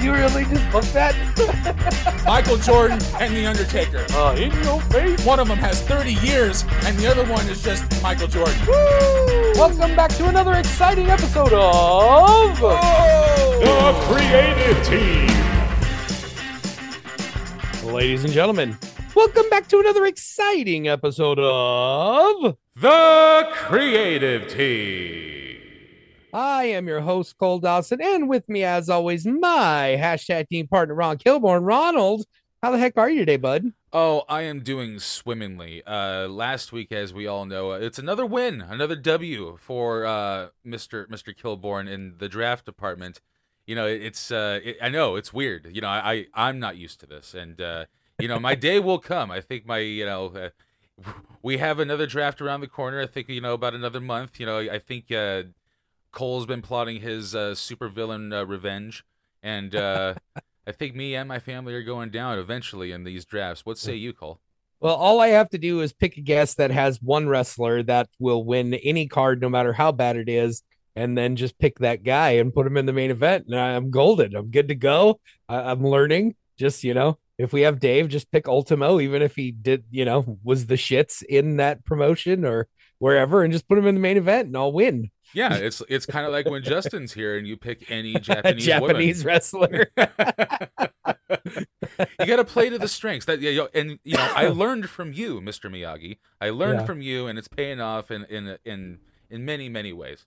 You really just book that? Michael Jordan and The Undertaker. uh, in your face. One of them has 30 years, and the other one is just Michael Jordan. Welcome back to another exciting episode of. The creative team. Ladies and gentlemen, welcome back to another exciting episode of. The creative team. I am your host, Cole Dawson, and with me, as always, my hashtag team partner, Ron Kilborn. Ronald, how the heck are you today, bud? Oh, I am doing swimmingly. Uh, last week, as we all know, uh, it's another win, another W for uh, Mr. Mr. Kilborn in the draft department. You know, it's uh, it, I know it's weird. You know, I, I I'm not used to this, and uh, you know, my day will come. I think my you know. Uh, we have another draft around the corner. I think you know about another month. You know, I think uh, Cole's been plotting his uh, supervillain uh, revenge, and uh, I think me and my family are going down eventually in these drafts. What say you, Cole? Well, all I have to do is pick a guess that has one wrestler that will win any card, no matter how bad it is, and then just pick that guy and put him in the main event. And I'm golden. I'm good to go. I- I'm learning. Just, you know, if we have Dave, just pick Ultimo, even if he did, you know, was the shits in that promotion or wherever, and just put him in the main event and I'll win. Yeah, it's it's kind of like when Justin's here and you pick any Japanese Japanese wrestler. woman. you got to play to the strengths. That yeah, yo- and you know, I learned from you, Mr. Miyagi. I learned Yeah. from you, and it's paying off in in in in many many ways.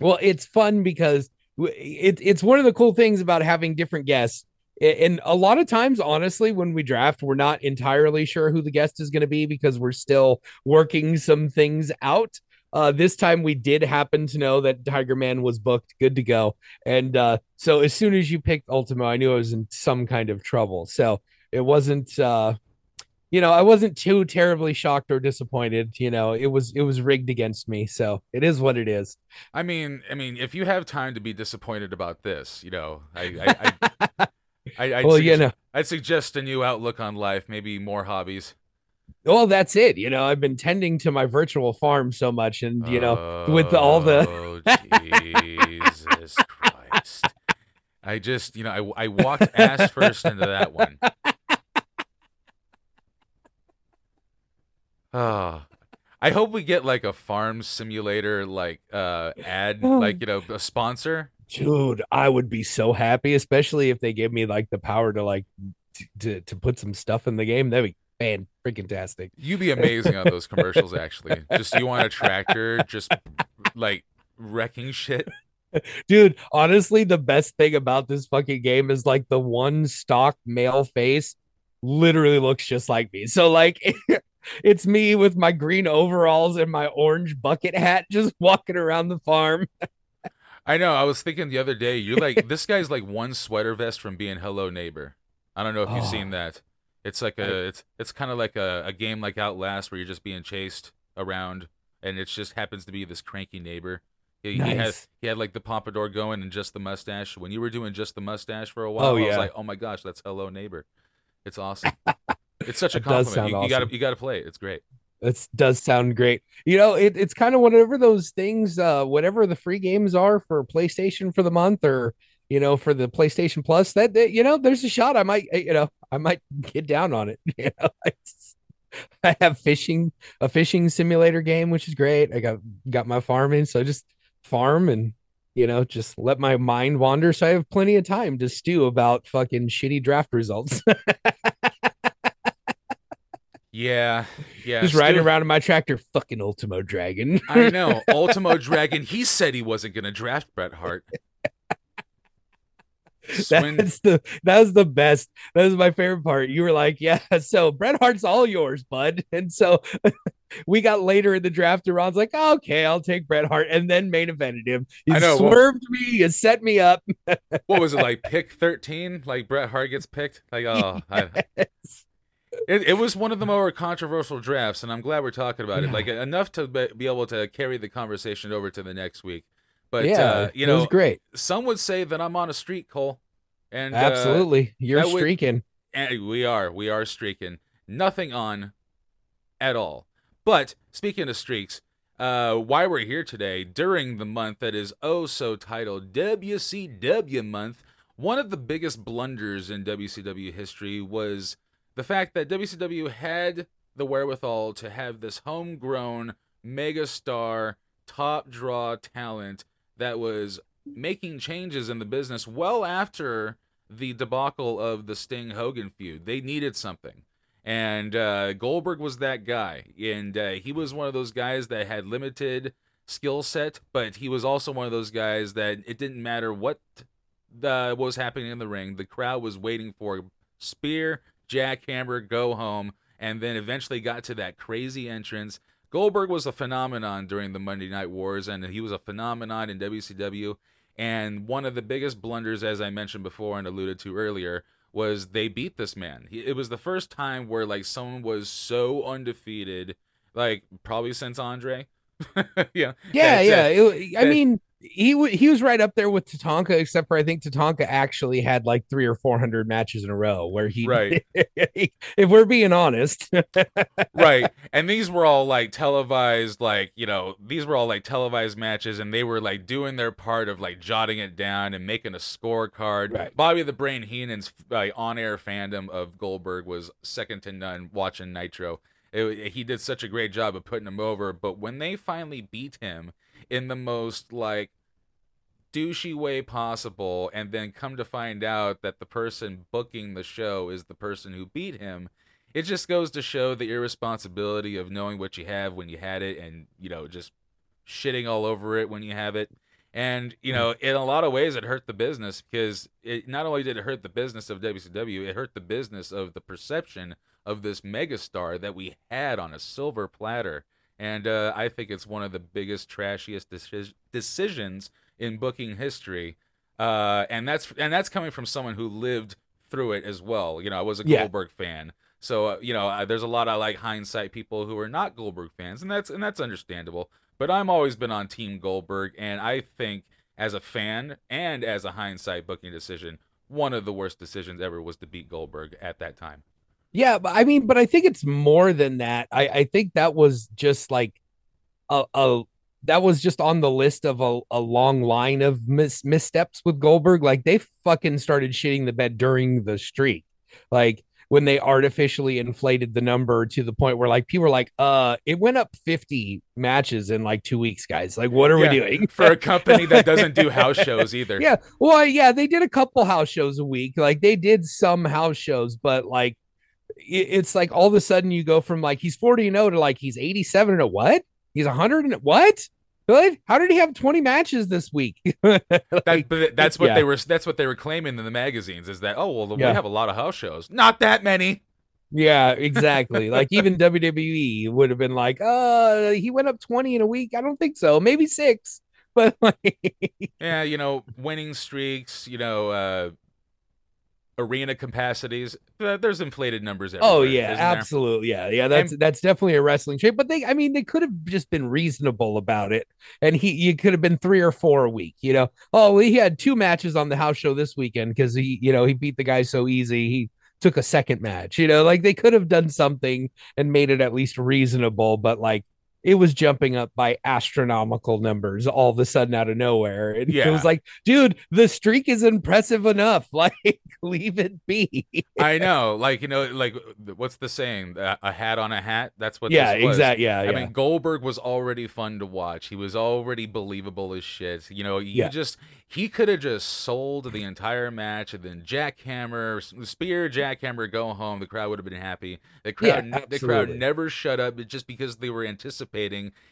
Well, it's fun because w- it, it's one of the cool things about having different guests. And a lot of times, honestly, when we draft, we're not entirely sure who the guest is going to be because we're still working some things out. Uh, this time we did happen to know that Tiger Man was booked, good to go. And uh, so as soon as you picked Ultimo, I knew I was in some kind of trouble. So it wasn't, uh, you know, I wasn't too terribly shocked or disappointed. You know, it was it was rigged against me. So it is what it is. I mean, I mean, if you have time to be disappointed about this, you know, I I I, I I'd, well, sug- you know. I'd suggest a new outlook on life, maybe more hobbies. Well, that's it. You know, I've been tending to my virtual farm so much, and you know, with all the Oh, Jesus Christ. I just, you know, I, I walked ass first into that one. Oh, I hope we get like a farm simulator like uh ad, like you know, a sponsor. dude, I would be so happy, especially if they give me like the power to like t- to to put some stuff in the game. That'd be fan freaking tastic. You'd be amazing on those commercials, actually. Just you want a tractor, just like wrecking shit. Dude, honestly, the best thing about this fucking game is like the one stock male face literally looks just like me. So like it's me with my green overalls and my orange bucket hat just walking around the farm. I know. I was thinking the other day, you're like this guy's like one sweater vest from being Hello Neighbor. I don't know if you've Oh. seen that. It's like a it's it's kind of like a, a game like Outlast where you're just being chased around, and it just happens to be this cranky neighbor. He, he had Nice. he had like the pompadour going and just the mustache. When you were doing just the mustache for a while, Oh, I was like, oh my gosh, that's Hello Neighbor. It's awesome. it's such a compliment. sound You, you gotta awesome. you gotta play it. It's great. It does sound great. You know, it, it's kind of whatever those things, uh, whatever the free games are for PlayStation for the month, or you know, for the PlayStation Plus. That, that you know, there's a shot. I might, eh, you know, I might get down on it. You know, It's- I have fishing, a fishing simulator game, which is great. I got got my farming, so just farm and you know, just let my mind wander. So I have plenty of time to stew about fucking shitty draft results. Yeah, yeah. just riding around in my tractor, fucking Ultimo Dragon. I know. Ultimo Dragon. He said he wasn't gonna draft Bret Hart. That's the that was the best. That was my favorite part. You were like, yeah, so Bret Hart's all yours, bud. And so we got later in the draft, and Ron's like, okay, I'll take Bret Hart, and then main evented him. You I know, well- swerved me, you set me up. what was it like? Pick thirteen? Like Bret Hart gets picked? Like oh, I, it, it was one of the more controversial drafts, and I'm glad we're talking about it. Like enough to be able to carry the conversation over to the next week. But yeah, uh, you it was great. some would say that I'm on a streak, Cole. And uh, Absolutely, you're that would- streaking. and we are, we are streaking. Nothing on at all. But speaking of streaks, uh, why we're here today during the month that is oh so titled WCW month, one of the biggest blunders in WCW history was the fact that WCW had the wherewithal to have this homegrown megastar top draw talent that was making changes in the business well after the debacle of the Sting Hogan feud. They needed something. And uh, Goldberg was that guy. And uh, he was one of those guys that had limited skill set, but he was also one of those guys that it didn't matter what the, what was happening in the ring. The crowd was waiting for spear, jackhammer, go home, and then eventually got to that crazy entrance. Goldberg was a phenomenon during the Monday Night Wars, and he was a phenomenon in WCW. And one of the biggest blunders, as I mentioned before and alluded to earlier, was they beat this man. He- It was the first time where like someone was so undefeated, like probably since Andre. yeah, Yeah, yeah. it- I mean, he w- he was right up there with Tatanka, except for I think Tatanka actually had like three or four hundred matches in a row where he. Right. if we're being honest, right. And these were all like televised, like, you know, these were all like televised matches, and they were like doing their part of like jotting it down and making a scorecard. Right. Bobby the Brain Heenan's like, on air fandom of Goldberg was second to none watching Nitro. It- he did such a great job of putting him over, but when they finally beat him in the most like douchey way possible, and then come to find out that the person booking the show is the person who beat him, it just goes to show the irresponsibility of knowing what you have when you had it and you know just shitting all over it when you have it. And you know in a lot of ways it hurt the business because it not only did it hurt the business of WCW it hurt the business of the perception of this megastar that we had on a silver platter and uh, I think it's one of the biggest trashiest deci- decisions in booking history uh, and that's and that's coming from someone who lived through it as well you know I was a Yeah. Goldberg fan so uh, you know, there's a lot of like hindsight people who are not Goldberg fans, and that's and that's understandable. But I'm always been on Team Goldberg, and I think as a fan and as a hindsight booking decision, one of the worst decisions ever was to beat Goldberg at that time. Yeah. But I mean, but I think it's more than that. I I think that was just like a a that was just on the list of a, a long line of mis- missteps with Goldberg. Like they fucking started shitting the bed during the streak. Like when they artificially inflated the number to the point where like people were like, uh, it went up 50 matches in like two weeks, guys. Like, what are Yeah, we doing? For a company that doesn't do house shows either. yeah. Well, yeah, they did a couple house shows a week. Like they did some house shows, but like it's like all of a sudden you go from like he's 40 and 0 to like he's 87 and a what? He's 100 and what? Good. How did he have 20 matches this week? That, Like, but that's what yeah. they were. That's what they were claiming in the magazines. Is that oh well, we have a lot of house shows. Not that many. Yeah, exactly. like even WWE would have been like, uh, he went up 20 in a week. I don't think so. Maybe six. But like, Yeah, you know, winning streaks. You know, uh, arena capacities. uh, There's inflated numbers. Everywhere, oh yeah, isn't there? absolutely. Yeah, yeah. That's that's definitely a wrestling shape. But they, I mean, they could have just been reasonable about it. And he, you could have been three or four a week. You know, oh, well, he had two matches on the house show this weekend because he, you know, he beat the guy so easy. He took a second match. You know, like they could have done something and made it at least reasonable. But like. It was jumping up by astronomical numbers all of a sudden out of nowhere. And it was like, dude, the streak is impressive enough. Like, leave it be. I know, like you know, like what's the saying? A, hat on a hat. That's what. yeah, this was. exactly. Yeah, I yeah. mean, Goldberg was already fun to watch. He was already believable as shit. You know, you Yeah. just he could have just sold the entire match and then jackhammer, spear, jackhammer, go home. The crowd would have been happy. The crowd, Yeah, the crowd never shut up just because they were anticipating.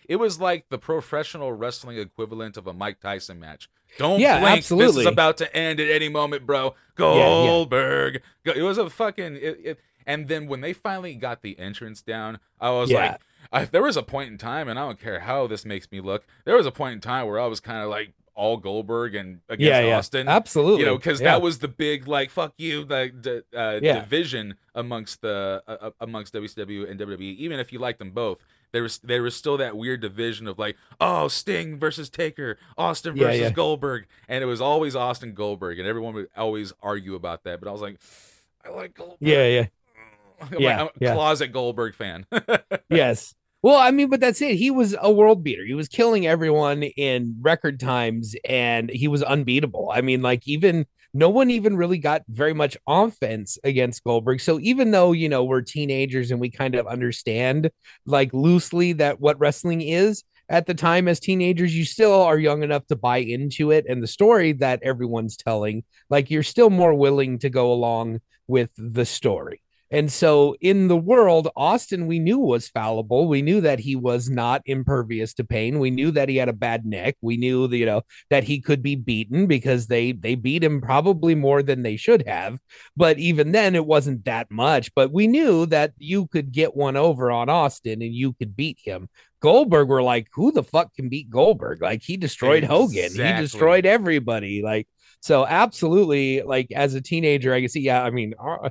It was like the professional wrestling equivalent of a Mike Tyson match. Don't Yeah, blink. This is about to end at any moment, bro. yeah. Goldberg. It was a fucking. It, it, and then when they finally got the entrance down, I was Yeah. like, I, there was a point in time, and I don't care how this makes me look. There was a point in time where I was kind of like all Goldberg and against yeah, yeah, Austin. absolutely. You know, because yeah. that was the big like fuck you like d- uh, Yeah. division amongst the uh, uh, amongst WCW and WWE. Even if you like them both, there was there was still that weird division of like, oh, Sting versus Taker, Austin versus yeah. Goldberg, and it was always Austin Goldberg, and everyone would always argue about that. But I was like, I like Goldberg. Yeah, yeah. I'm, Yeah, like, yeah. closet Goldberg fan. yes. Well, I mean, but that's it. He was a world beater. He was killing everyone in record times and he was unbeatable. I mean, like, even no one even really got very much offense against Goldberg. So even though, you know, we're teenagers and we kind of understand, like, loosely that what wrestling is at the time as teenagers, you still are young enough to buy into it. And the story that everyone's telling, like, you're still more willing to go along with the story. And so in the world, Austin, we knew was fallible. We knew that he was not impervious to pain. We knew that he had a bad neck. We knew that, you know, that he could be beaten because they they beat him probably more than they should have. But even then, it wasn't that much. But we knew that you could get one over on Austin and you could beat him. Goldberg were like, who the fuck can beat Goldberg? Like he destroyed Hogan. He destroyed everybody. Like so absolutely like as a teenager, I can see, yeah, I mean, uh,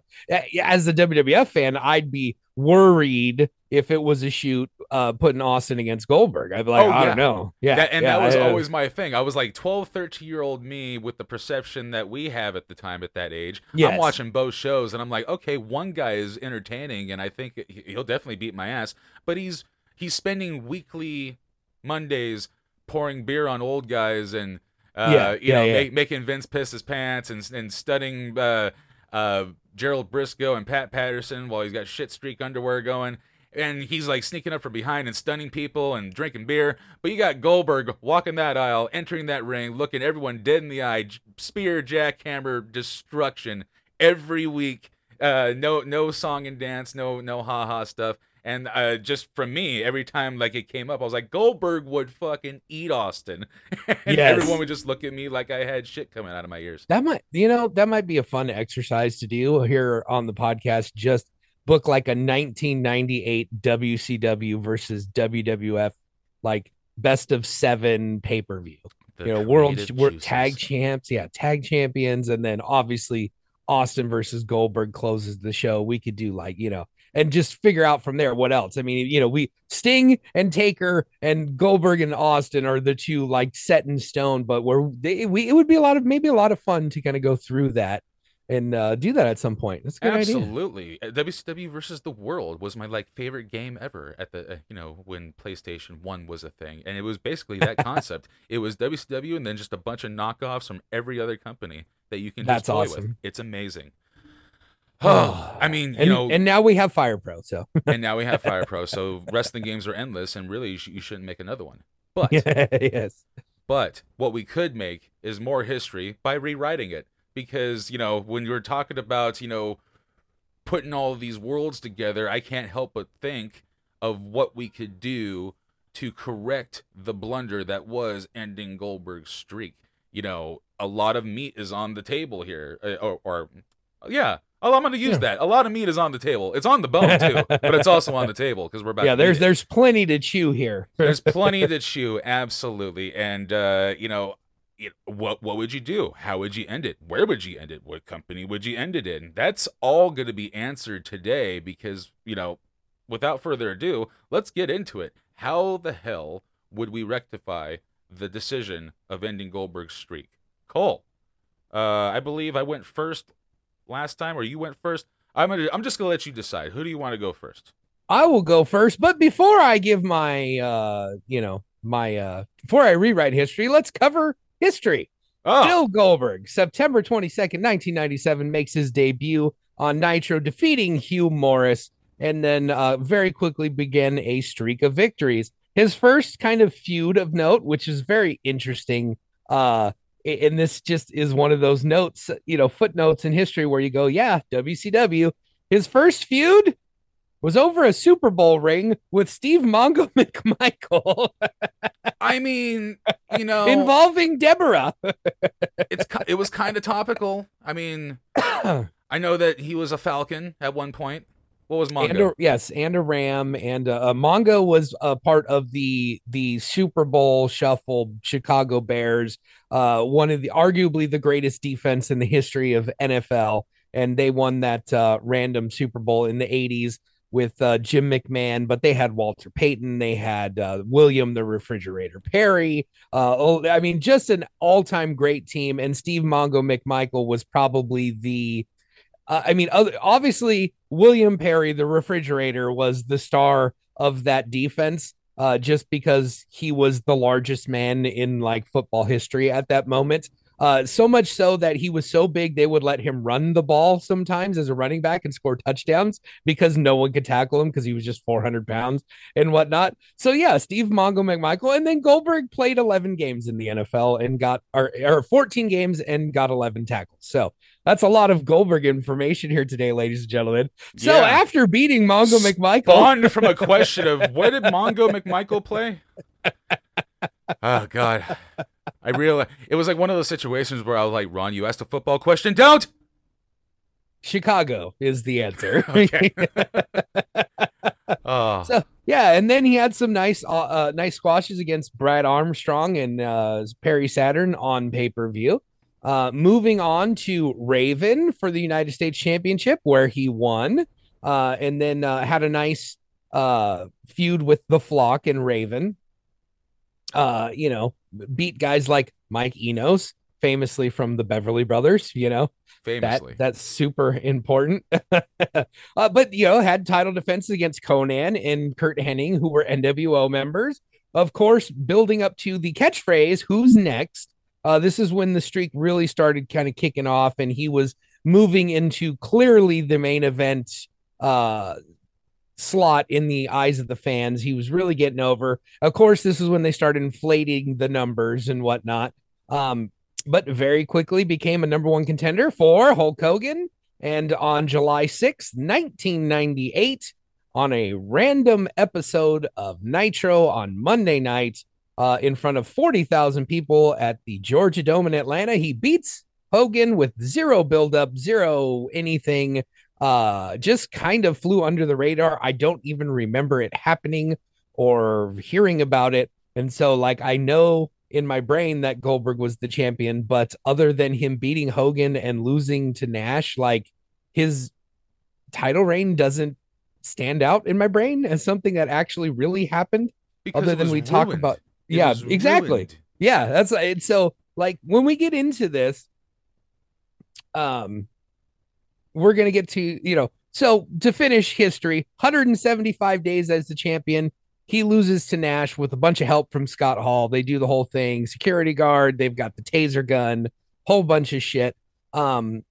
as a WWF fan, I'd be worried if it was a shoot uh putting Austin against Goldberg. I'd be like, Oh, I yeah. don't know. Yeah. That- and yeah, that was I- always my thing. I was like 12, 13 year old me with the perception that we have at the time at that age. I'm watching both shows and I'm like, okay, one guy is entertaining and I think he'll definitely beat my ass, but he's he's spending weekly Mondays pouring beer on old guys and uh, Yeah, you yeah, know, yeah. ma- making Vince piss his pants and and studying uh, uh, Gerald Brisco and Pat Patterson while he's got shit streak underwear going. And he's like sneaking up from behind and stunning people and drinking beer. But you got Goldberg walking that aisle, entering that ring, looking everyone dead in the eye, spear, jackhammer, destruction every week. Uh, no, no song and dance, no, no ha ha stuff. And uh, just from me, every time like it came up, I was like, Goldberg would fucking eat Austin, and Yes. everyone would just look at me like I had shit coming out of my ears. that might you know that might be a fun exercise to do here on the podcast. Just book like a 1998 WCW versus WWF like best of 7 pay-per-view. You know world, world tag champs yeah tag champions and then obviously Austin versus Goldberg closes the show. We could do like you know and just figure out from there what else I mean you know we Sting and Taker and Goldberg and Austin are the two like set in stone but we're they we it would be a lot of maybe a lot of fun to kind of go through that and uh do that at some point that's a good idea Absolutely. Uh, WCW versus the World was my like favorite game ever at the uh, you know when PlayStation 1 was a thing and it was basically that concept. It was WCW and then just a bunch of knockoffs from every other company that you can just That's toy with. awesome. It's amazing. Oh, I mean, you and, know, and now we have Fire Pro so and now we have Fire Pro, so wrestling games are endless and really you, sh- you shouldn't make another one. But yes but what we could make is more history by rewriting it. Because, you know, when you're talking about, you know, putting all of these worlds together, I can't help but think of what we could do to correct the blunder that was ending Goldberg's streak. You know, a lot of meat is on the table here. uh, Or, or yeah, oh, I'm going to use Yeah. that. A lot of meat is on the table. It's on the bone, too, but it's also on the table because we're about yeah to there's there's plenty to chew here There's plenty to chew, absolutely. And uh, you know, it, what what would you do? How would you end it? Where would you end it? What company would you end it in? That's all going to be answered today because you know, without further ado, let's get into it. How the hell would we rectify the decision of ending Goldberg's streak? Cole, uh, I believe I went first last time, or you went first. I'm gonna. I'm just gonna let you decide. Who do you want to go first? I will go first, but before I give my uh, you know, my uh before I rewrite history, let's cover history. Oh, Bill Goldberg, September 22nd, 1997, makes his debut on Nitro, defeating Hugh Morris, and then uh, very quickly began a streak of victories. His first kind of feud of note, which is very interesting. Uh, and this just is one of those notes, you know, footnotes in history where you go, yeah, WCW. His first feud was over a Super Bowl ring with Steve Mongo McMichael I mean, you know, involving Deborah. it's it was kind of topical. I mean, I know that he was a Falcon at one point. What was Mongo? And a, yes, and a Ram, and uh, Mongo was a part of the the Super Bowl shuffle. Chicago Bears, uh, one of the arguably the greatest defense in the history of NFL, and they won that uh, random Super Bowl in the '80s. with uh, Jim McMahon, but they had Walter Payton, they had uh, William the Refrigerator Perry. Uh, I mean, just an all-time great team. And Steve Mongo McMichael was probably the, uh, I mean, other, obviously William Perry, the Refrigerator, was the star of that defense. Uh, just because he was the largest man in like football history at that moment. Uh, so much so that he was so big they would let him run the ball sometimes as a running back and score touchdowns because no one could tackle him because he was just 400 pounds and whatnot. So yeah, Steve Mongo McMichael, and then Goldberg played 11 games in the NFL and got or, or 14 games and got 11 tackles. So that's a lot of Goldberg information here today, ladies and gentlemen. So Yeah. after beating Mongo McMichael, Spawned from a question of where did Mongo McMichael play? Oh God, I realized it was like one of those situations where I was like, "Ron, you asked a football question, don't." Chicago is the answer. Okay. oh, So yeah, and then he had some nice, uh, uh nice squashes against Brad Armstrong and uh, Perry Saturn on pay per view. Uh, moving on to Raven for the United States Championship, where he won, uh, and then uh, had a nice uh feud with the Flock and Raven. Uh, you know, beat guys like Mike Enos, famously from the Beverly Brothers. You know, that famously. that's super important. uh, but you know, had title defenses against Konnan and Curt Hennig, who were NWO members. Of course, building up to the catchphrase "Who's next?" Uh, this is when the streak really started kind of kicking off, and he was moving into clearly the main event uh, slot in the eyes of the fans. He was really getting over. Of course, this is when they started inflating the numbers and whatnot. Um, but very quickly became a number one contender for Hulk Hogan. And on July sixth, 1998, on a random episode of Nitro on Monday night, uh, in front of 40,000 people at the Georgia Dome in Atlanta, he beats Hogan with zero buildup, zero anything. Uh, just kind of flew under the radar. I don't even remember it happening or hearing about it. And so, like, I know in my brain that Goldberg was the champion, but other than him beating Hogan and losing to Nash, like his title reign doesn't stand out in my brain as something that actually really happened. Because other than we talk about- It yeah, exactly. ruined. Yeah, that's it's so like when we get into this, um, we're gonna get to you know. So to finish history, 175 days as the champion. He loses to Nash with a bunch of help from Scott Hall. They do the whole thing, security guard. They've got the taser gun, whole bunch of shit. Um,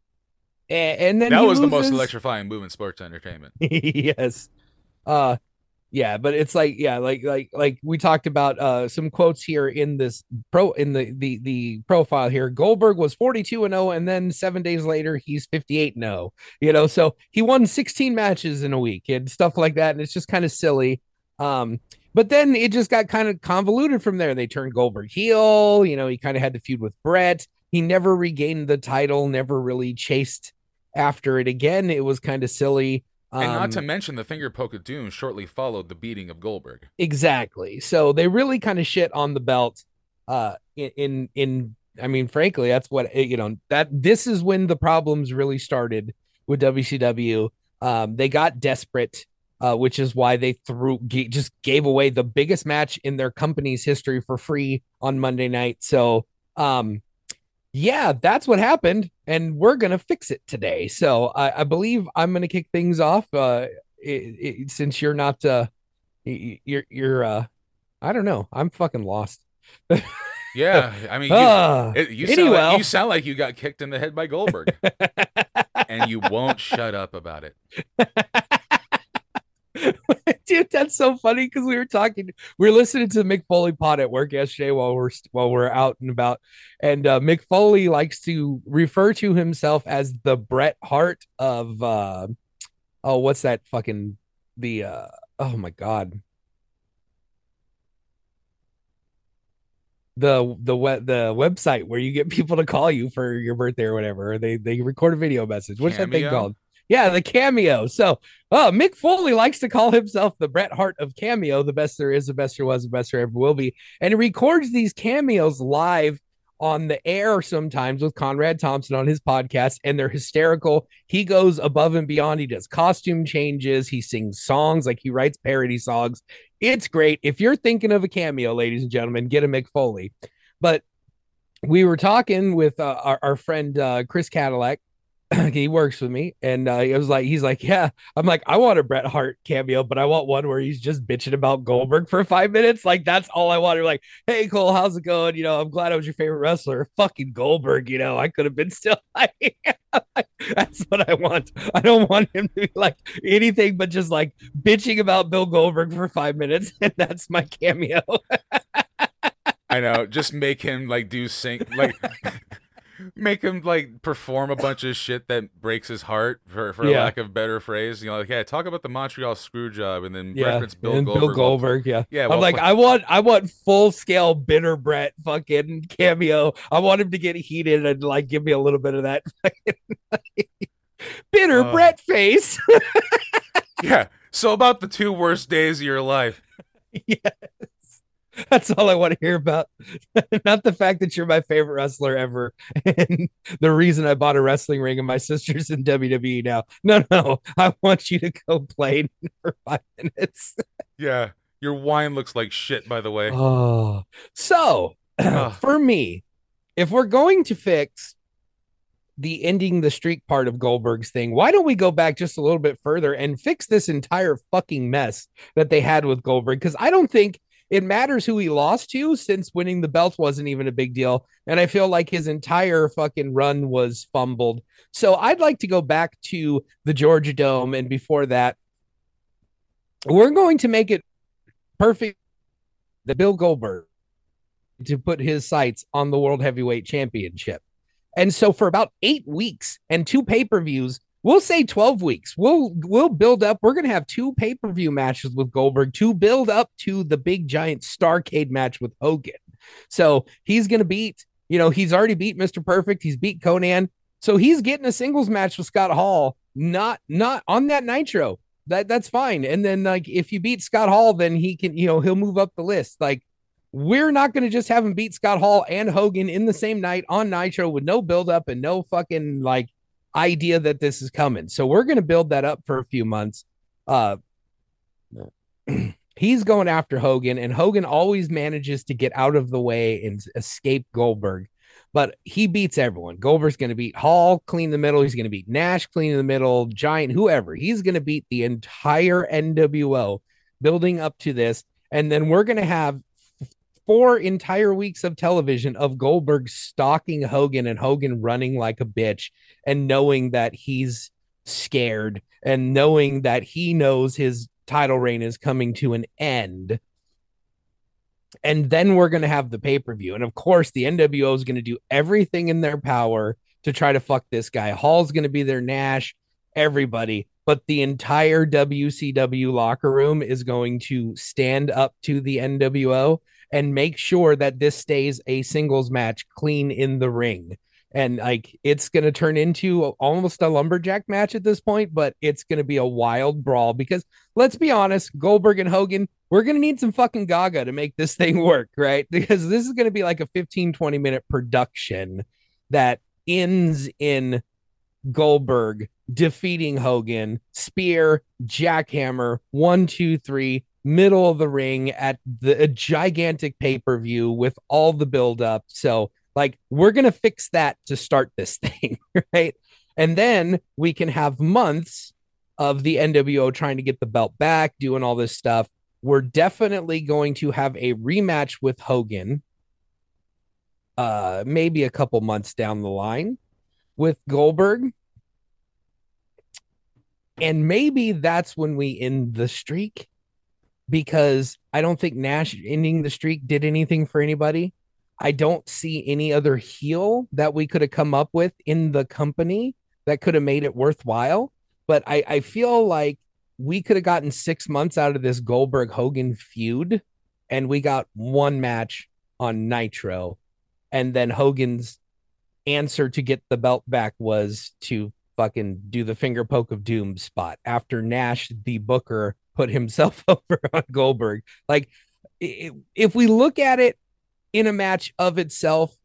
a- and, then That was the most electrifying move in sports entertainment. yes. Uh yeah, but it's like yeah, like like like we talked about uh some quotes here in this pro in the the the profile here. Goldberg was 42 and 0 and then 7 days later he's 58 and 0. You know, so he won 16 matches in a week and stuff like that and it's just kind of silly. Um but then it just got kind of convoluted from there. They turned Goldberg heel, you know, he kind of had to feud with Bret. He never regained the title, never really chased after it again. It was kind of silly. And not Um, to mention the finger poke of doom shortly followed the beating of Goldberg. Exactly. So they really kind of shit on the belt. Uh, in, in in I mean, frankly, that's what eh, you know. That this is when the problems really started with WCW. Um, they got desperate, uh, which is why they threw g- just gave away the biggest match in their company's history for free on Monday night. So, um, yeah, that's what happened, and we're gonna fix it today. So I, I believe I'm gonna kick things off. Uh, it, it, since you're not uh you're you're uh I don't know. I'm fucking lost. Yeah, I mean, you, Ah, it- you, sound anyway. like, you sound like you got kicked in the head by Goldberg, and you won't shut up about it. Dude, that's so funny because we were talking, we were listening to Mick Foley pod at work yesterday while we're while we're out and about, and uh, Mick Foley likes to refer to himself as the Bret Hart of, uh, oh, what's that fucking the, uh, oh my god, the the web the website where you get people to call you for your birthday or whatever, or they they record a video message. What's that thing called? Yeah, the cameo. So, oh, Mick Foley likes to call himself the Bret Hart of cameo, the best there is, the best there was, the best there ever will be, and he records these cameos live on the air sometimes with Conrad Thompson on his podcast, and they're hysterical. He goes above and beyond. He does costume changes, he sings songs, like he writes parody songs. It's great. If you're thinking of a cameo, ladies and gentlemen, get a Mick Foley. But we were talking with uh, our, our friend uh, Chris Cadillac. he works with me, and uh, was like he's like, yeah. I'm like, I want a Bret Hart cameo, but I want one where he's just bitching about Goldberg for five minutes. Like that's all I wanted. Like, hey Cole, how's it going? You know, I'm glad I was your favorite wrestler. Fucking Goldberg. You know, I could have been still. that's what I want. I don't want him to be like anything but just like bitching about Bill Goldberg for five minutes, and that's my cameo. I know. Just make him like do sing like make him like perform a bunch of shit that breaks his heart for for Yeah. lack of better phrase. You know, like yeah, talk about the Montreal screw job and then yeah, reference Bill and Goldberg. Bill Goldberg. Yeah, Yeah, I'm like, play- I want, I want full scale bitter Bret fucking cameo. I want him to get heated and like give me a little bit of that bitter Uh. Bret face. yeah. So about the two worst days of your life. yes, that's all I want to hear about. Not the fact that you're my favorite wrestler ever, and the reason I bought a wrestling ring and my sister's in WWE now. No, no, I want you to go play for five minutes. Yeah. Your wine looks like shit, by the way. Oh, so Ugh. Ah. for me, if we're going to fix the ending the streak part of Goldberg's thing, why don't we go back just a little bit further and fix this entire fucking mess that they had with Goldberg? Because I don't think it matters who he lost to since winning the belt wasn't even a big deal. And I feel like his entire fucking run was fumbled. So I'd like to go back to the Georgia Dome. And before that, we're going to make it perfect that Bill Goldberg to put his sights on the World Heavyweight Championship. And so for about 8 weeks and two pay-per-views, we'll say 12 weeks. We'll we'll build up. We're going to have two pay-per-view matches with Goldberg to build up to the big giant Starcade match with Hogan. So he's going to beat, you know, he's already beat Mr. Perfect, he's beat Konnan. So he's getting a singles match with Scott Hall, not not on that Nitro. That that's fine. And then like if you beat Scott Hall, then he can, you know, he'll move up the list. Like we're not going to just have him beat Scott Hall and Hogan in the same night on Nitro with no build up and no fucking like idea that this is coming. So we're going to build that up for a few months. Uh he's going after Hogan and Hogan always manages to get out of the way and escape Goldberg. But he beats everyone. Goldberg's going to beat Hall clean the middle. He's going to beat Nash clean in the middle, Giant, whoever. He's going to beat the entire NWO building up to this. And then we're going to have four entire weeks of television of Goldberg stalking Hogan and Hogan running like a bitch and knowing that he's scared and knowing that he knows his title reign is coming to an end. And then we're going to have the pay per view. And of course, the NWO is going to do everything in there power to try to fuck this guy. Hall's going to be their Nash, everybody. But the entire WCW locker room is going to stand up to the NWO and make sure that this stays a singles match clean in the ring. And like it's going to turn into almost a lumberjack match at this point, but it's going to be a wild brawl because let's be honest, Goldberg and Hogan, we're going to need some fucking gaga to make this thing work, right? Because this is going to be like a 15 20 minute production that ends in Goldberg defeating Hogan, spear, jackhammer, one, two, three, middle of the ring at the gigantic pay per view with all the build up. So, like, we're going to fix that to start this thing, right? And then we can have months of the NWO trying to get the belt back, doing all this stuff. We're definitely going to have a rematch with Hogan, uh, maybe a couple months down the line with Goldberg. And maybe that's when we end the streak because I don't think Nash ending the streak did anything for anybody. I don't see any other heel that we could have come up with in the company that could have made it worthwhile. But I, I feel like we could have gotten six months out of this Goldberg Hogan feud, and we got one match on Nitro. And then Hogan's answer to get the belt back was to fucking do the finger poke of doom spot after Nash, the booker, put himself over on Goldberg. Like, if we look at it in a match of itself,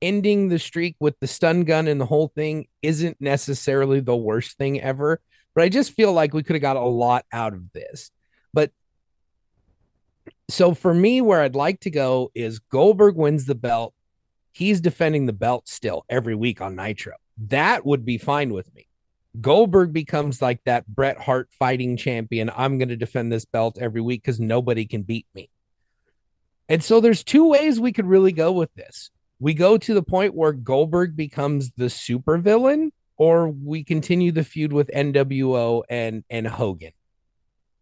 ending the streak with the stun gun and the whole thing isn't necessarily the worst thing ever. But I just feel like we could have got a lot out of this. But so for me, where I'd like to go is Goldberg wins the belt. He's defending the belt still every week on Nitro. That would be fine with me. Goldberg becomes like that Bret Hart fighting champion. I'm going to defend this belt every week because nobody can beat me. And so there's two ways we could really go with this. We go to the point where Goldberg becomes the supervillain, or we continue the feud with NWO and and Hogan.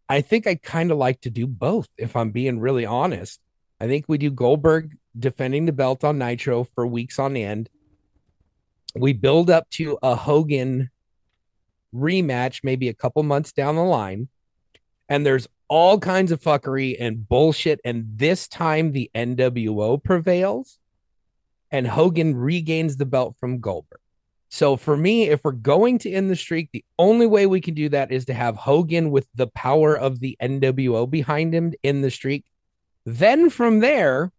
I think I kind of like to do both, if I'm being really honest. I think we do Goldberg defending the belt on Nitro for weeks on end. We build up to a Hogan rematch, maybe a couple months down the line. And there's all kinds of fuckery and bullshit. And this time the NWO prevails and Hogan regains the belt from Goldberg. So for me, if we're going to end the streak, the only way we can do that is to have Hogan with the power of the NWO behind him in the streak. Then from there,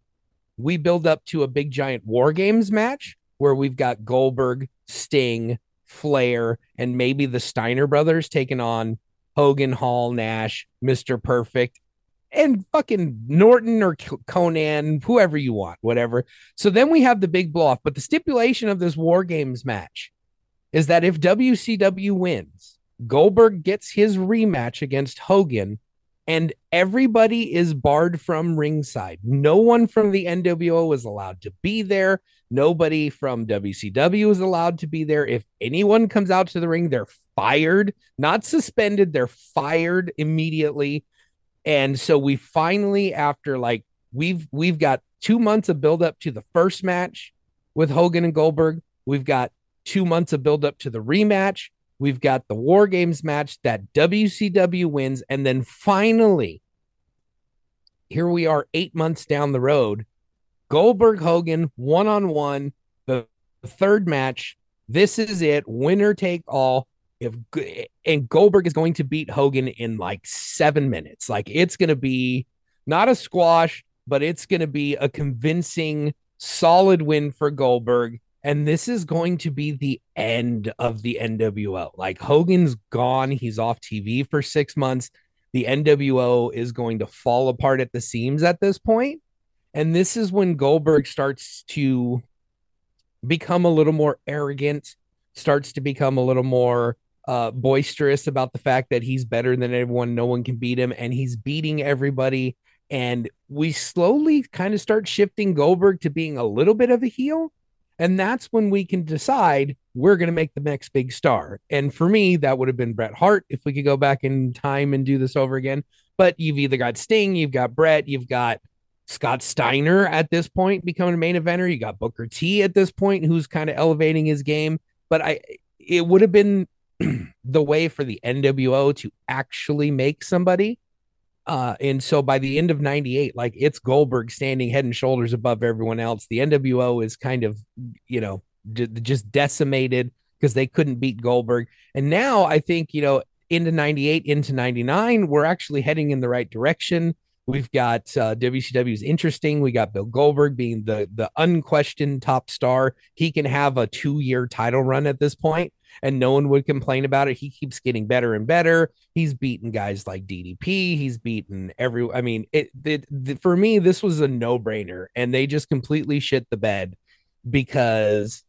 we build up to a big giant war games match where we've got Goldberg, Sting, Flair, and maybe the Steiner brothers taking on Hogan, Hall, Nash, Mr. Perfect, and fucking Norton or Konnan, whoever you want, whatever. So then we have the big blow off. But the stipulation of this War Games match is that if WCW wins, Goldberg gets his rematch against Hogan, and everybody is barred from ringside. No one from the NWO is allowed to be there. Nobody from WCW is allowed to be there. If anyone comes out to the ring, they're fired, not suspended, they're fired immediately and so we finally, after like we've we've got two months of build up to the first match with Hogan and Goldberg. We've got two months of build up to the rematch. We've got the War Games match that WCW wins. And then finally, here we are eight months down the road. Goldberg Hogan one on one, the third match. This is it, winner take all if and Goldberg is going to beat Hogan in like seven minutes. Like it's going to be not a squash, but it's going to be a convincing, solid win for Goldberg. And this is going to be the end of the NWO. Like Hogan's gone. He's off TV for six months. The NWO is going to fall apart at the seams at this point. And this is when Goldberg starts to become a little more arrogant, starts to become a little more uh, boisterous about the fact that he's better than everyone, no one can beat him, and he's beating everybody. And we slowly kind of start shifting Goldberg to being a little bit of a heel. And that's when we can decide we're going to make the next big star. And for me, that would have been Bret Hart if we could go back in time and do this over again. But you've either got Sting, you've got Bret, you've got Scott Steiner at this point becoming a main eventer. You got Booker T at this point, who's kind of elevating his game. But I, it would have been the way for the NWO to actually make somebody. Uh, and so by the end of 98, like it's Goldberg standing head and shoulders above everyone else. The NWO is kind of, you know, d- just decimated because they couldn't beat Goldberg. And now I think, you know, into 98, into 99, we're actually heading in the right direction. We've got uh, WCW's interesting. We got Bill Goldberg being the the unquestioned top star. He can have a two year title run at this point and no one would complain about it. He keeps getting better and better. He's beaten guys like DDP. He's beaten every. I mean, it, it, for me this was a no brainer, and they just completely shit the bed because,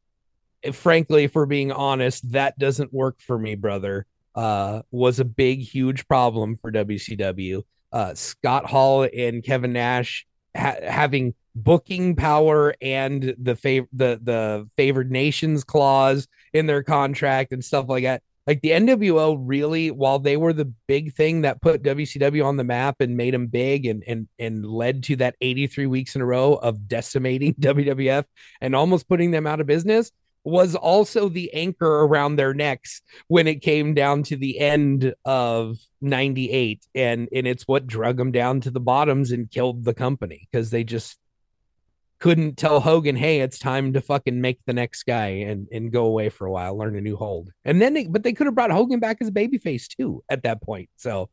frankly, if we're being honest, that doesn't work for me, brother. Uh, was a big, huge problem for WCW. Uh, Scott Hall and Kevin Nash ha- having booking power and the fav- the the favored nations clause in their contract and stuff like that. Like the NWO really, while they were the big thing that put WCW on the map and made them big and and and led to that 83 weeks in a row of decimating WWF and almost putting them out of business, was also the anchor around their necks when it came down to the end of 98 and and it's what drug them down to the bottoms and killed the company because they just couldn't tell Hogan, hey, it's time to fucking make the next guy and and go away for a while, learn a new hold. And then they, but they could have brought Hogan back as a babyface too at that point. So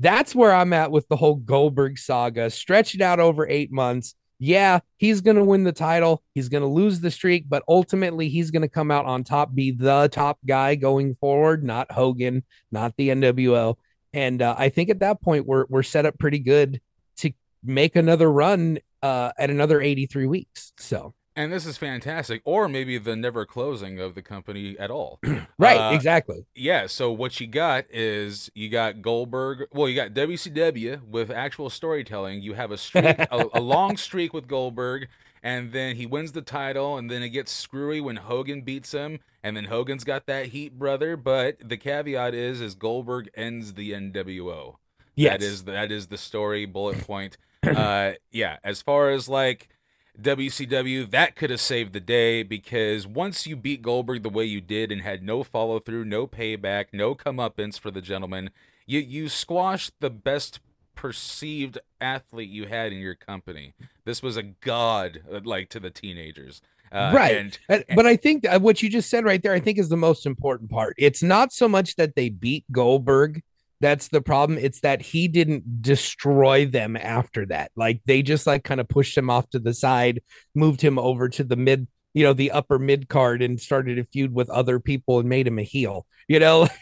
that's where I'm at with the whole Goldberg saga. Stretch it out over eight months. Yeah, he's going to win the title. He's going to lose the streak, but ultimately he's going to come out on top, be the top guy going forward, not Hogan, not the NWO. And uh, I think at that point we're we're set up pretty good to make another run uh, at another 83 weeks. So And this is fantastic. Or maybe the never closing of the company at all. right, Uh, exactly. Yeah, so what you got is you got Goldberg. Well, you got WCW with actual storytelling. You have a streak, a, a long streak with Goldberg, and then he wins the title, and then it gets screwy when Hogan beats him, and then Hogan's got that heat, brother. But the caveat is, is Goldberg ends the NWO. Yes. That is that is the story bullet point. uh, yeah. As far as like WCW, that could have saved the day because once you beat Goldberg the way you did and had no follow through, no payback, no comeuppance for the gentleman, you you squashed the best perceived athlete you had in your company. This was a god, uh, like to the teenagers. Uh, right. And, Uh, but I think what you just said right there, I think is the most important part. It's not so much that they beat Goldberg. That's the problem. It's that he didn't destroy them after that. Like they just like kind of pushed him off to the side, moved him over to the mid, you know, the upper mid card and started a feud with other people and made him a heel. You know,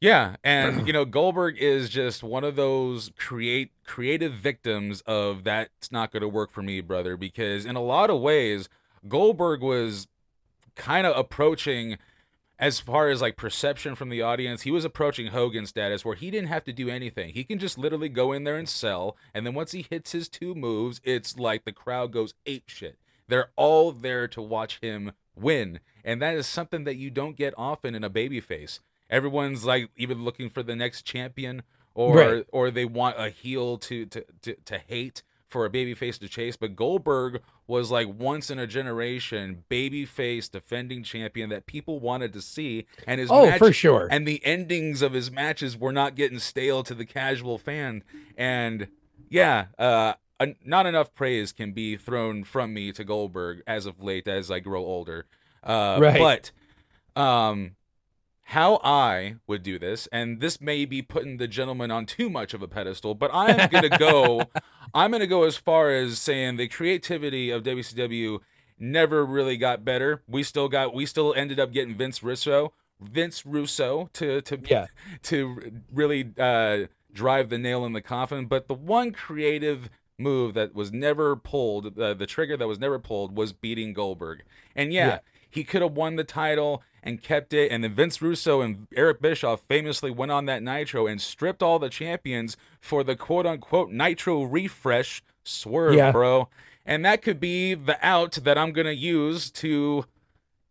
Yeah, and you know Goldberg is just one of those create creative victims of that's not going to work for me, brother. Because in a lot of ways, Goldberg was kind of approaching, as far as like perception from the audience, he was approaching Hogan status where he didn't have to do anything. He can just literally go in there and sell, and then once he hits his two moves, it's like the crowd goes ape shit. They're all there to watch him win, and that is something that you don't get often in a babyface. Everyone's like even looking for the next champion or Right. or they want a heel to to to, to hate for a babyface to chase. But Goldberg was like once in a generation babyface defending champion that people wanted to see, and his oh, match- for sure. and the endings of his matches were not getting stale to the casual fan. And yeah, uh, not enough praise can be thrown from me to Goldberg as of late as I grow older. Uh, Right. But um, how I would do this, and this may be putting the gentleman on too much of a pedestal, but I'm gonna go. I'm gonna go as far as saying the creativity of WCW never really got better. We still got. We still ended up getting Vince Russo. Vince Russo to to Yeah. to really uh, drive the nail in the coffin. But the one creative move that was never pulled, uh, the trigger that was never pulled, was beating Goldberg. And yeah, Yeah. he could have won the title and kept it. And then Vince Russo and Eric Bischoff famously went on that Nitro and stripped all the champions for the quote unquote Nitro refresh swerve, Yeah. bro. And that could be the out that I'm gonna use to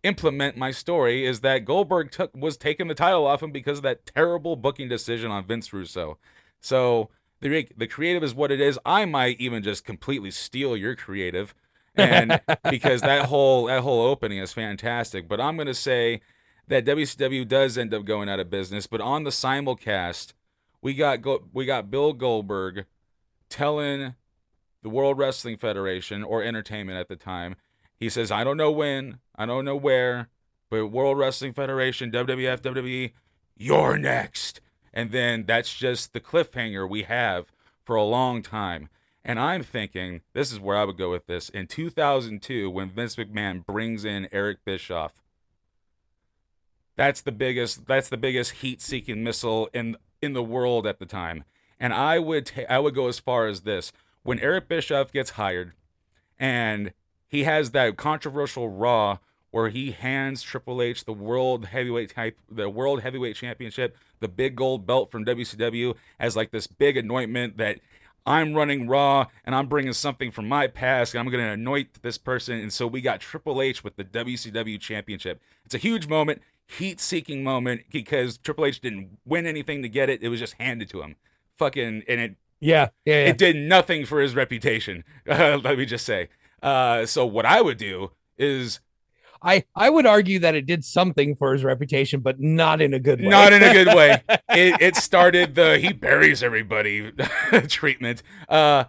implement my story is that Goldberg took was taking the title off him because of that terrible booking decision on Vince Russo. So the the creative is what it is. I might even just completely steal your creative, and because that whole that whole opening is fantastic. But I'm gonna say that WCW does end up going out of business. But on the simulcast, we got go we got Bill Goldberg telling the World Wrestling Federation or Entertainment at the time. He says, I don't know when, I don't know where, but World Wrestling Federation, WWF, WWE, you're next. And then that's just the cliffhanger we have for a long time. And I'm thinking, this is where I would go with this. In 2002, when Vince McMahon brings in Eric Bischoff, that's the biggest that's the biggest heat-seeking missile in in the world at the time. And I would ta- I would go as far as this. When Eric Bischoff gets hired and he has that controversial Raw where he hands Triple H the world heavyweight type, the world heavyweight championship, the big gold belt from WCW as like this big anointment that I'm running Raw and I'm bringing something from my past and I'm going to anoint this person. And so we got Triple H with the WCW championship. It's a huge moment, heat seeking moment because Triple H didn't win anything to get it. It was just handed to him. Fucking, and it yeah, yeah, yeah. it did nothing for his reputation. Let me just say. Uh, so what I would do is I I would argue that it did something for his reputation, but not in a good way. not in a good way. It, it started the he buries everybody treatment. Uh,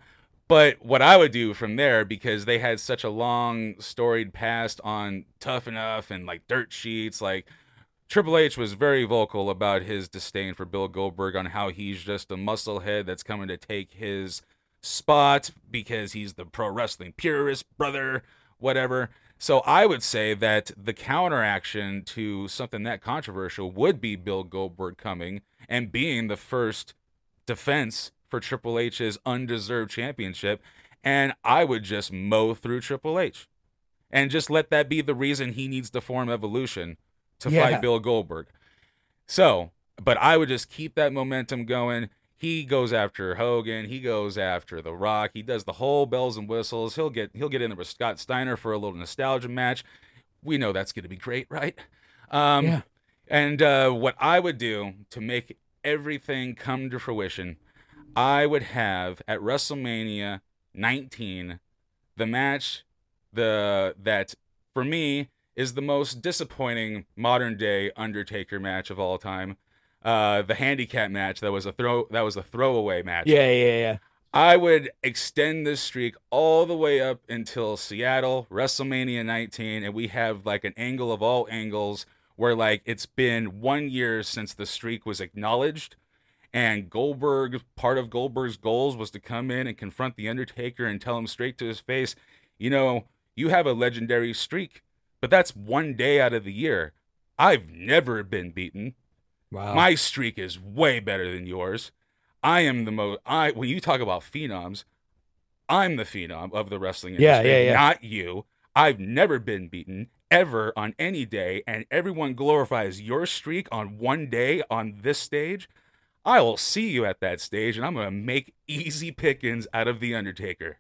but what I would do from there, because they had such a long storied past on Tough Enough and like dirt sheets, like Triple H was very vocal about his disdain for Bill Goldberg on how he's just a musclehead that's coming to take his spot because he's the pro wrestling purist brother, whatever. So I would say that the counteraction to something that controversial would be Bill Goldberg coming and being the first defense for Triple H's undeserved championship. And I would just mow through Triple H and just let that be the reason he needs to form Evolution to Yeah. fight Bill Goldberg. So, but I would just keep that momentum going. He goes after Hogan. He goes after The Rock. He does the whole bells and whistles. He'll get he'll get in there with Scott Steiner for a little nostalgia match. We know that's going to be great, right? Um, Yeah. And uh, what I would do to make everything come to fruition, I would have at WrestleMania 19 the match the that for me is the most disappointing modern day Undertaker match of all time. Uh, the handicap match that was a throw that was a throwaway match. Yeah, yeah, yeah. I would extend this streak all the way up until Seattle, WrestleMania 19, and we have like an angle of all angles where like it's been one year since the streak was acknowledged. And Goldberg, part of Goldberg's goals was to come in and confront The Undertaker and tell him straight to his face, you know, you have a legendary streak, but that's one day out of the year. I've never been beaten. Wow. My streak is way better than yours. I am the most. I when you talk about phenoms, I'm the phenom of the wrestling Yeah, yeah, yeah. not you. I've never been beaten ever on any day, and everyone glorifies your streak on one day on this stage. I will see you at that stage, and I'm gonna make easy pickings out of the Undertaker.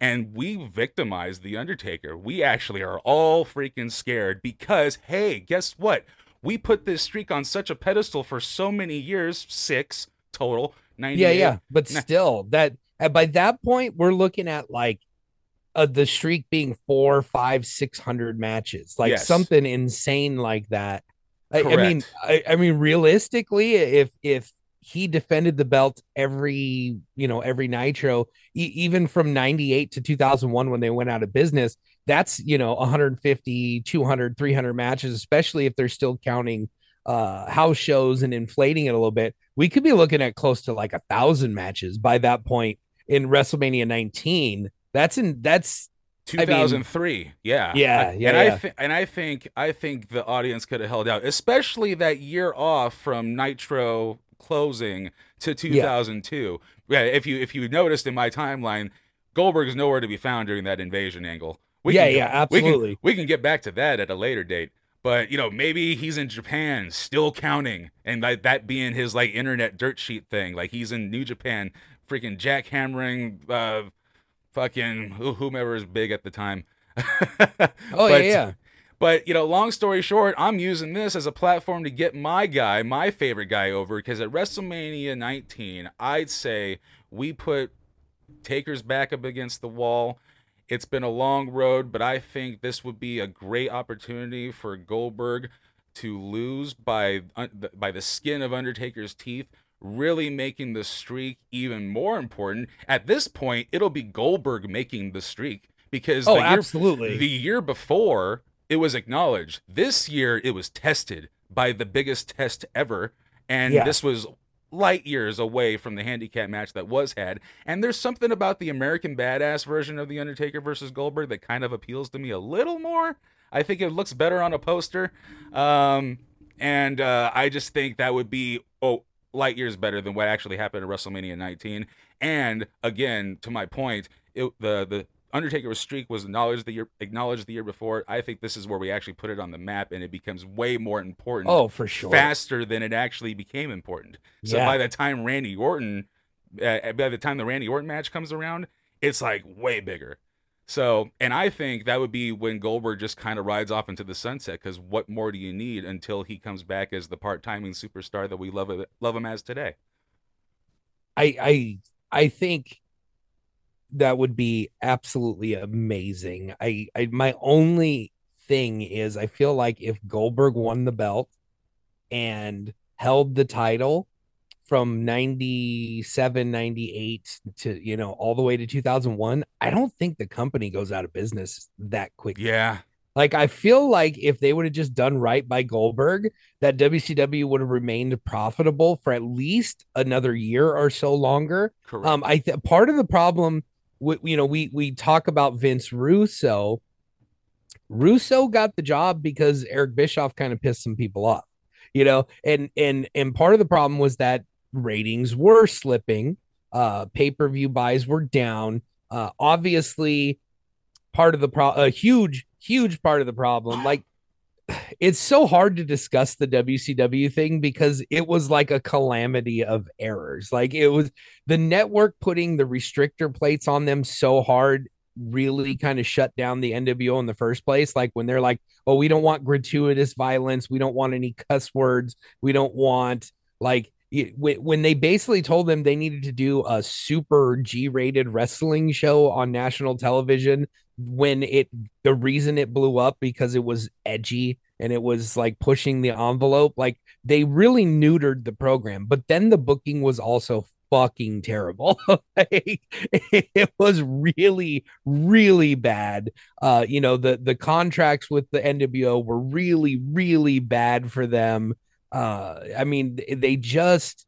And we victimize the Undertaker. We actually are all freaking scared because, hey, guess what? We put this streak on such a pedestal for so many years, six total, 98. yeah, yeah. But still, that by that point, we're looking at like uh, the streak being four, five, six hundred matches, like Yes. something insane like that. I, I mean, I, I mean, realistically, if if he defended the belt every you know every nitro e- even from 98 to 2001 when they went out of business that's you know 150 200 300 matches especially if they're still counting uh house shows and inflating it a little bit. We could be looking at close to like a thousand matches by that point in wrestlemania 19 that's in that's mean- 2003 yeah. Yeah, I- yeah, and i yeah. think and i think i think the audience could have held out especially that year off from nitro closing to 2002 yeah, if you if you noticed in my timeline goldberg's nowhere to be found during that invasion angle Yeah, can, yeah, we can- absolutely. we can get back to that at a later date but you know maybe he's in japan still counting and like that being his like internet dirt sheet thing like he's in new japan freaking jackhammering uh fucking whomever is big at the time. oh But- yeah yeah But you know, long story short, I'm using this as a platform to get my guy, my favorite guy over because at WrestleMania 19, I'd say we put Taker's back up against the wall. It's been a long road, but I think this would be a great opportunity for Goldberg to lose by by the skin of Undertaker's teeth, really making the streak even more important. At this point, it'll be Goldberg making the streak because oh the year, absolutely the year before, it was acknowledged. This year, it was tested by the biggest test ever. And Yeah. this was light years away from the handicap match that was had. And there's something about the American Badass version of The Undertaker versus Goldberg that kind of appeals to me a little more. I think it looks better on a poster. Um, and uh, I just think that would be oh, light years better than what actually happened at WrestleMania 19. And again, to my point, it, the the Undertaker's streak was acknowledged the year acknowledged the year before. I think this is where we actually put it on the map, and it becomes way more important oh for sure faster than it actually became important. So Yeah. by the time Randy Orton, uh, by the time the Randy Orton match comes around, it's like way bigger. So, and I think that would be when Goldberg just kind of rides off into the sunset. Because what more do you need until he comes back as the part-timing superstar that we love love him as today? I I I think that would be absolutely amazing. I, I my only thing is I feel like if Goldberg won the belt and held the title from 97 98 to you know all the way to 2001 i don't think the company goes out of business that quickly Yeah, Like I feel like if they would have just done right by Goldberg, that WCW would have remained profitable for at least another year or so longer. Correct. Um, I th- part of the problem, w- you know, we we talk about Vince Russo. Russo got the job because Eric Bischoff kind of pissed some people off, you know, and and and part of the problem was that ratings were slipping, uh, pay per view buys were down. Uh, obviously, part of the pro, a huge huge part of the problem, like it's so hard to discuss the WCW thing because it was like a calamity of errors. Like it was the network putting the restrictor plates on them so hard really kind of shut down the NWO in the first place. Like when they're like, oh, we don't want gratuitous violence. We don't want any cuss words. We don't want like when they basically told them they needed to do a super G rated wrestling show on national television when it the reason it blew up because it was edgy and it was like pushing the envelope like they really neutered the program but then the booking was also fucking terrible. Like, it was really really bad. Uh you know the the contracts with the NWO were really really bad for them uh i mean they just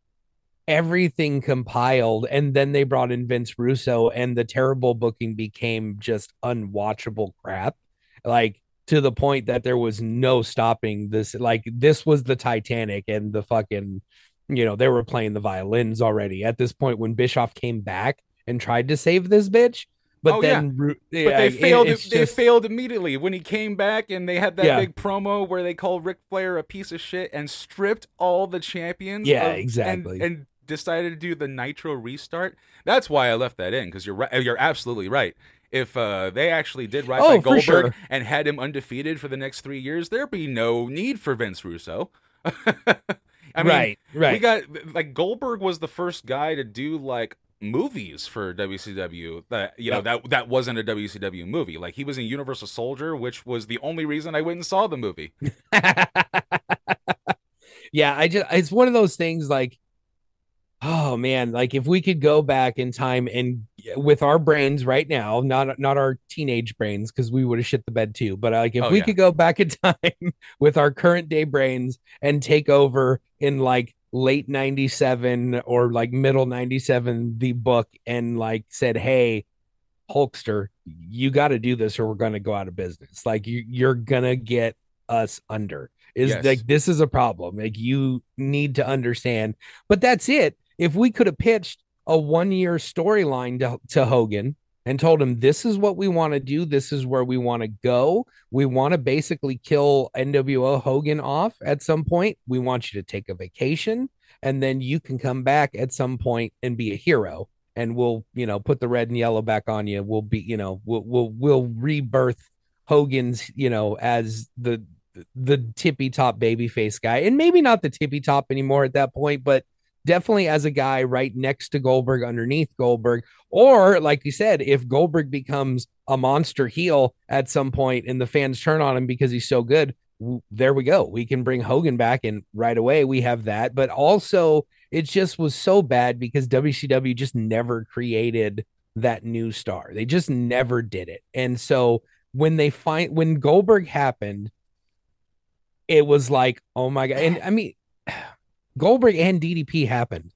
everything compiled and then they brought in Vince Russo and the terrible booking became just unwatchable crap. Like to the point that there was no stopping this like this was the Titanic and the fucking you know they were playing the violins already. At this point when Bischoff came back and tried to save this bitch but Oh, then But yeah, they failed. it's they just- failed immediately when he came back, and they had that Yeah. big promo where they called Ric Flair a piece of shit and stripped all the champions. Yeah, of- exactly. And, decided to do the Nitro restart. That's why I left that in because you're right. You're absolutely right. If uh, they actually did right Oh, by Goldberg sure. and had him undefeated for the next three years, there'd be no need for Vince Russo. I mean, right right we got like Goldberg was the first guy to do like movies for WCW that you know Yep. that that wasn't a WCW movie. Like he was in Universal Soldier, which was the only reason I went and saw the movie. yeah, I just it's one of those things like oh man, like if we could go back in time and with our brains right now, not not our teenage brains because we would have shit the bed too, but uh, like if Oh, we yeah. could go back in time with our current day brains and take over in like late 97 or like middle 97 the book and like said, "Hey, Hulkster, you got to do this or we're going to go out of business. Like you, you're going to get us under. Is Yes. like this is a problem. Like you need to understand. But that's it. If we could have pitched a one year storyline to, to Hogan and told him this is what we want to do, this is where we want to go. We want to basically kill NWO Hogan off at some point. We want you to take a vacation and then you can come back at some point and be a hero and we'll you know put the red and yellow back on you we'll be you know we'll we'll, we'll rebirth hogan's you know as the the tippy top baby face guy and maybe not the tippy top anymore at that point but definitely as a guy right next to goldberg underneath goldberg or like you said if goldberg becomes a monster heel at some point and the fans turn on him because he's so good w- there we go we can bring hogan back and right away we have that but also it just was so bad because WCW just never created that new star. They just never did it. And so when they find when Goldberg happened, it was like, oh my god. And I mean, Goldberg and DDP happened,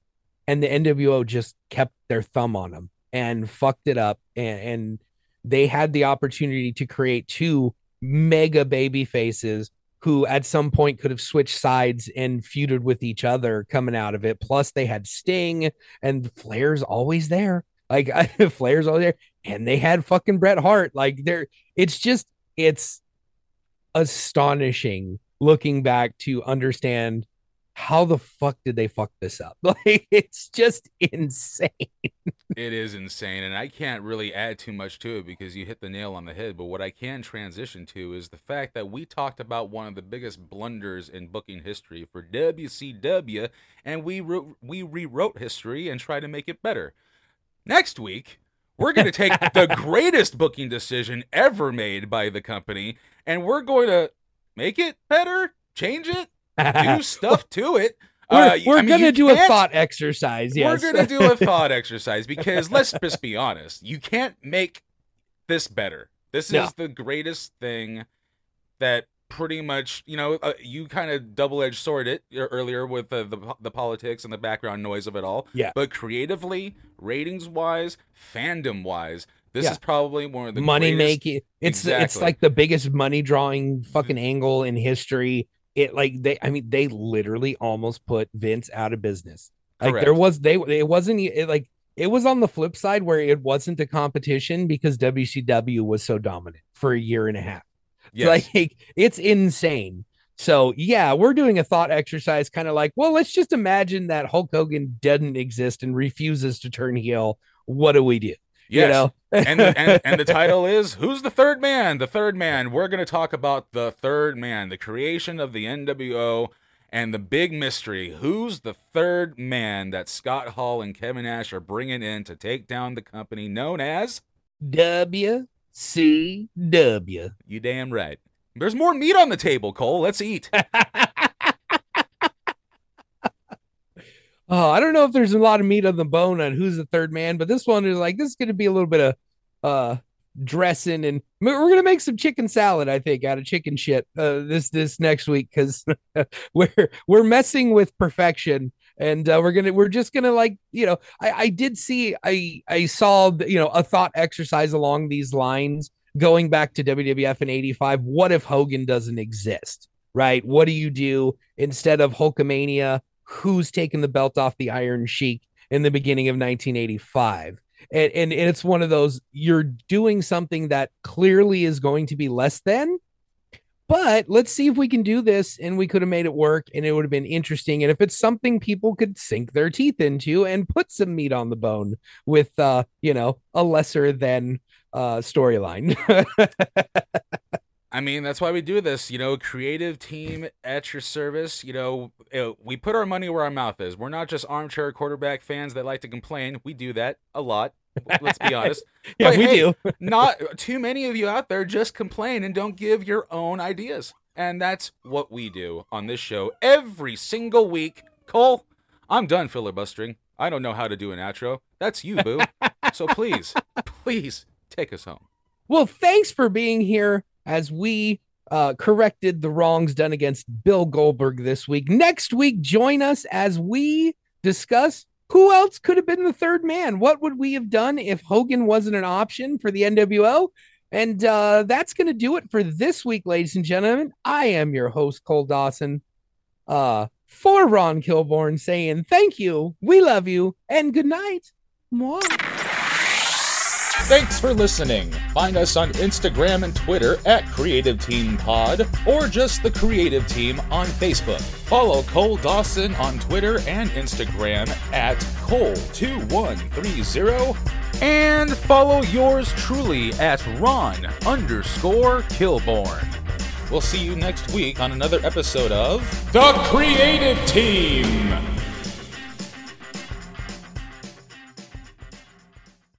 and the NWO just kept their thumb on them and fucked it up. And, and they had the opportunity to create two mega baby faces who at some point could have switched sides and feuded with each other coming out of it. Plus, they had Sting and Flair's always there. Like Flair's always there, and they had fucking Bret Hart. Like they're it's just it's astonishing looking back to understand how the fuck did they fuck this up? Like it's just insane. It is insane, and I can't really add too much to it because you hit the nail on the head. But what I can transition to is the fact that we talked about one of the biggest blunders in booking history for WCW, and we wrote, we rewrote history and tried to make it better. Next week, we're going to take the greatest booking decision ever made by the company, and we're going to make it better, change it, do stuff to it. We're, Uh, we're I mean, gonna do a thought exercise. Yes, we're gonna do a thought exercise because let's just be honest. You can't make this better. This No. is the greatest thing that pretty much, you know, uh, you kind of double-edged sword it earlier with the, the the politics and the background noise of it all. Yeah. But creatively, ratings-wise, fandom-wise, this Yeah. is probably one of the money greatest- making. It's it's like the biggest money drawing fucking angle in history. It like they, I mean, they literally almost put Vince out of business. Like there was they it wasn't it, like it was on the flip side where it wasn't a competition because WCW was so dominant for a year and a half. Yes. Like it's insane. So yeah, we're doing a thought exercise, kind of like, well, let's just imagine that Hulk Hogan doesn't exist and refuses to turn heel. What do we do? Yes. You know, and, the, and and the title is Who's the Third Man? The Third Man. We're going to talk about the Third Man, the creation of the NWO, and the big mystery. Who's the third man that Scott Hall and Kevin Nash are bringing in to take down the company known as? WCW. You damn right. There's more meat on the table, Cole. Let's eat. Oh, I don't know if there's a lot of meat on the bone on who's the third man, but this one is like this is going to be a little bit of uh dressing and we're going to make some chicken salad I think out of chicken shit uh this this next week cuz we're we're messing with perfection and uh, we're to we're just to like, you know, I I did see I I saw you know a thought exercise along these lines going back to WWF in 85 what if Hogan doesn't exist? Right? What do you do instead of Hulkamania? Who's taken the belt off the Iron Sheik in the beginning of 1985. And, and it's one of those you're doing something that clearly is going to be less than, but let's see if we can do this and we could have made it work and it would have been interesting. And if it's something people could sink their teeth into and put some meat on the bone with, uh, you know, a lesser than uh, storyline. I mean, that's why we do this. You know, creative team at your service. You know, we put our money where our mouth is. We're not just armchair quarterback fans that like to complain. We do that a lot. Let's be honest. yeah, But we hey, do. not too many of you out there just complain and don't give your own ideas. And that's what we do on this show every single week. Cole, I'm done filibustering. I don't know how to do an outro. That's you, boo. so please, please take us home. Well, thanks for being here as we uh, corrected the wrongs done against Bill Goldberg this week. Next week, join us as we discuss who else could have been the third man. What would we have done if Hogan wasn't an option for the NWO? And uh, that's going to do it for this week, ladies and gentlemen. I am your host, Cole Dawson. Uh, for Ron Kilborn, saying thank you, we love you, and good night. Mwah. Thanks for listening. Find us on Instagram and Twitter at Creative Team Pod or just the Creative Team on Facebook. Follow Cole Dawson on Twitter and Instagram at Cole2130 And follow yours truly at Ron underscore Kilborn. We'll see you next week on another episode of The Creative Team.